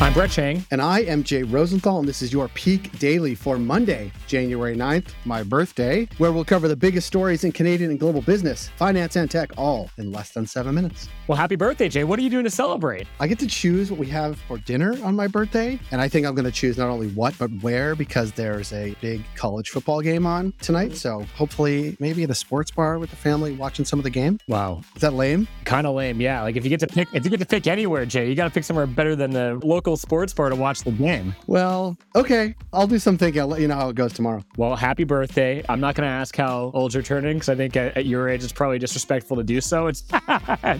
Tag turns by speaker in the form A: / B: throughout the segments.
A: I'm Brett Chang.
B: And I am Jay Rosenthal, and this is your Peak Daily for Monday, January 9th, my birthday, where we'll cover the biggest stories in Canadian and global business, finance, and tech, all in less than seven minutes.
A: Well, happy birthday, Jay. What are you doing to celebrate?
B: I get to choose what we have for dinner on my birthday, and I think I'm going to choose not only what, but where, because there's a big college football game on tonight. So hopefully, maybe at a sports bar with the family watching some of the game.
A: Wow.
B: Is that lame?
A: Kind of lame, yeah. Like if you get to pick, if you get to pick anywhere, Jay, you got to pick somewhere better than the local sports bar to watch the game.
B: Well, okay. I'll do some thinking. I'll let you know how it goes tomorrow.
A: Well, happy birthday. I'm not going to ask how old you're turning because I think at, at, your age it's probably disrespectful to do so. It's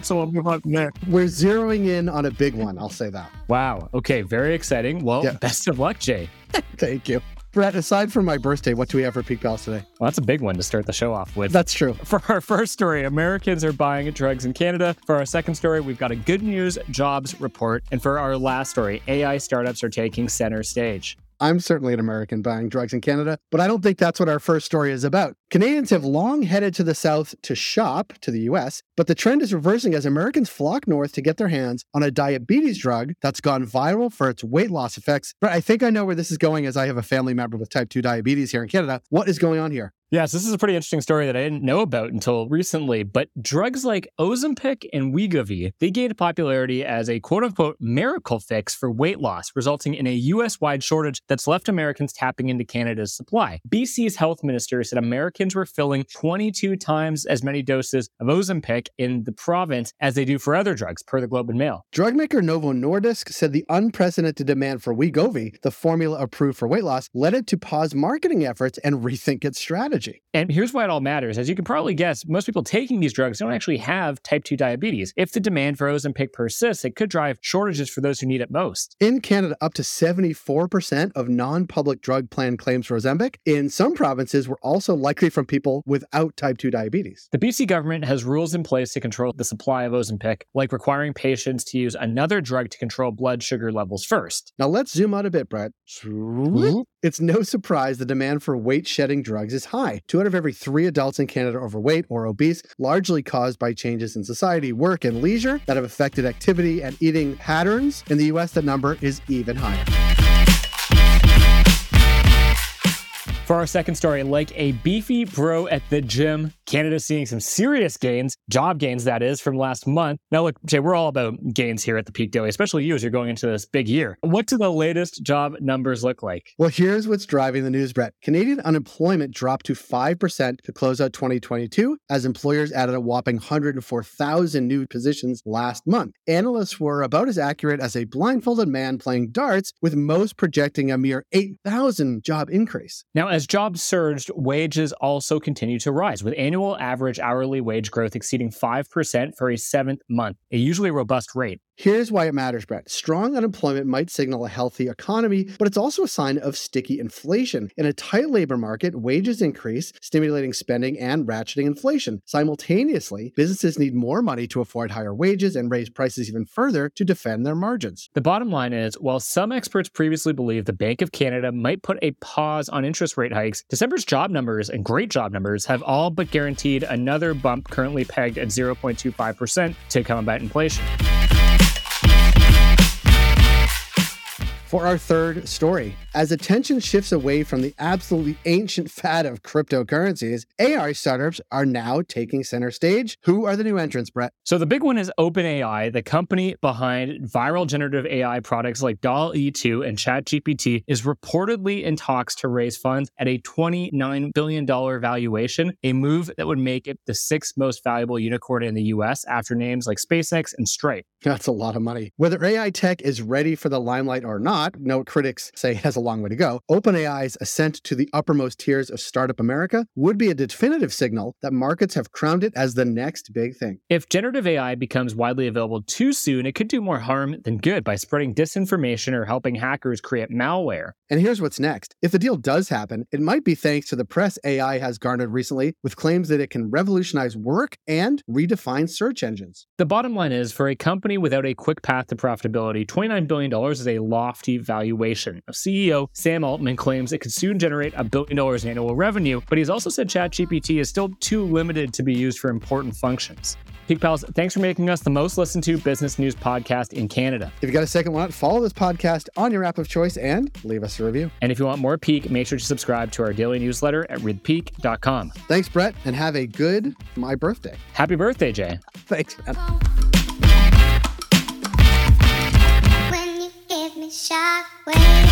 A: so we'll move on from there.
B: We're zeroing in on a big one. I'll say that.
A: Wow. Okay. Very exciting. Well, yeah. best of luck, Jay.
B: Thank you. Brett, aside from my birthday, what do we have for Peak Pals today?
A: Well, that's a big one to start the show off with.
B: That's true.
A: For our first story, Americans are buying drugs in Canada. For our second story, we've got a good news jobs report. And for our last story, AI startups are taking center stage.
B: I'm certainly an American buying drugs in Canada, but I don't think that's what our first story is about. Canadians have long headed to the south to shop to the US, but the trend is reversing as Americans flock north to get their hands on a diabetes drug that's gone viral for its weight loss effects. But I think I know where this is going as I have a family member with type 2 diabetes here in Canada. What is going on here?
A: Yes, this is a pretty interesting story that I didn't know about until recently. But drugs like Ozempic and Wegovy, they gained popularity as a quote unquote miracle fix for weight loss, resulting in a US wide shortage that's left Americans tapping into Canada's supply. BC's health minister said Americans were filling 22 times as many doses of Ozempic in the province as they do for other drugs, per the Globe and Mail.
B: Drug maker Novo Nordisk said the unprecedented demand for Wegovy, the formula approved for weight loss, led it to pause marketing efforts and rethink its strategy strategy.
A: And here's why it all matters. As you can probably guess, most people taking these drugs don't actually have type 2 diabetes. If the demand for Ozempic persists, it could drive shortages for those who need it most.
B: In Canada, up to 74% of non public drug plan claims for Ozempic in some provinces were also likely from people without type 2 diabetes.
A: The BC government has rules in place to control the supply of Ozempic, like requiring patients to use another drug to control blood sugar levels first.
B: Now let's zoom out a bit, Brett. It's no surprise the demand for weight shedding drugs is high. Two out of every three adults in Canada are overweight or obese, largely caused by changes in society, work, and leisure that have affected activity and eating patterns. In the US, the number is even higher.
A: For our second story, like a beefy bro at the gym, Canada's seeing some serious gains, job gains, that is, from last month. Now, look, Jay, we're all about gains here at the Peak Daily, especially you as you're going into this big year. What do the latest job numbers look like?
B: Well, here's what's driving the news, Brett. Canadian unemployment dropped to 5% to close out 2022 as employers added a whopping 104,000 new positions last month. Analysts were about as accurate as a blindfolded man playing darts, with most projecting a mere 8,000 job increase.
A: Now, as jobs surged, wages also continued to rise, with annual average hourly wage growth exceeding 5% for a seventh month, a usually robust rate.
B: Here's why it matters, Brett. Strong unemployment might signal a healthy economy, but it's also a sign of sticky inflation. In a tight labor market, wages increase, stimulating spending and ratcheting inflation. Simultaneously, businesses need more money to afford higher wages and raise prices even further to defend their margins.
A: The bottom line is while some experts previously believed the Bank of Canada might put a pause on interest rate hikes, December's job numbers and great job numbers have all but guaranteed another bump currently pegged at 0.25% to combat inflation.
B: For our third story. As attention shifts away from the absolutely ancient fad of cryptocurrencies, AI startups are now taking center stage. Who are the new entrants, Brett?
A: So the big one is OpenAI, the company behind viral generative AI products like DALL-E2 and ChatGPT is reportedly in talks to raise funds at a $29 billion valuation, a move that would make it the sixth most valuable unicorn in the US after names like SpaceX and Stripe.
B: That's a lot of money. Whether AI tech is ready for the limelight or not, not, no critics say it has a long way to go, OpenAI's ascent to the uppermost tiers of startup America would be a definitive signal that markets have crowned it as the next big thing.
A: If generative AI becomes widely available too soon, it could do more harm than good by spreading disinformation or helping hackers create malware.
B: And here's what's next. If the deal does happen, it might be thanks to the press AI has garnered recently with claims that it can revolutionize work and redefine search engines.
A: The bottom line is for a company without a quick path to profitability, $29 billion is a lofty valuation. CEO Sam Altman claims it could soon generate a billion dollars in annual revenue, but he's also said ChatGPT is still too limited to be used for important functions. Peak Pals, thanks for making us the most listened to business news podcast in Canada.
B: If you've got a second, not follow this podcast on your app of choice and leave us a review.
A: And if you want more Peak, make sure to subscribe to our daily newsletter at readpeak.com.
B: Thanks, Brett, and have a good my birthday.
A: Happy birthday, Jay.
B: Thanks, man. shy.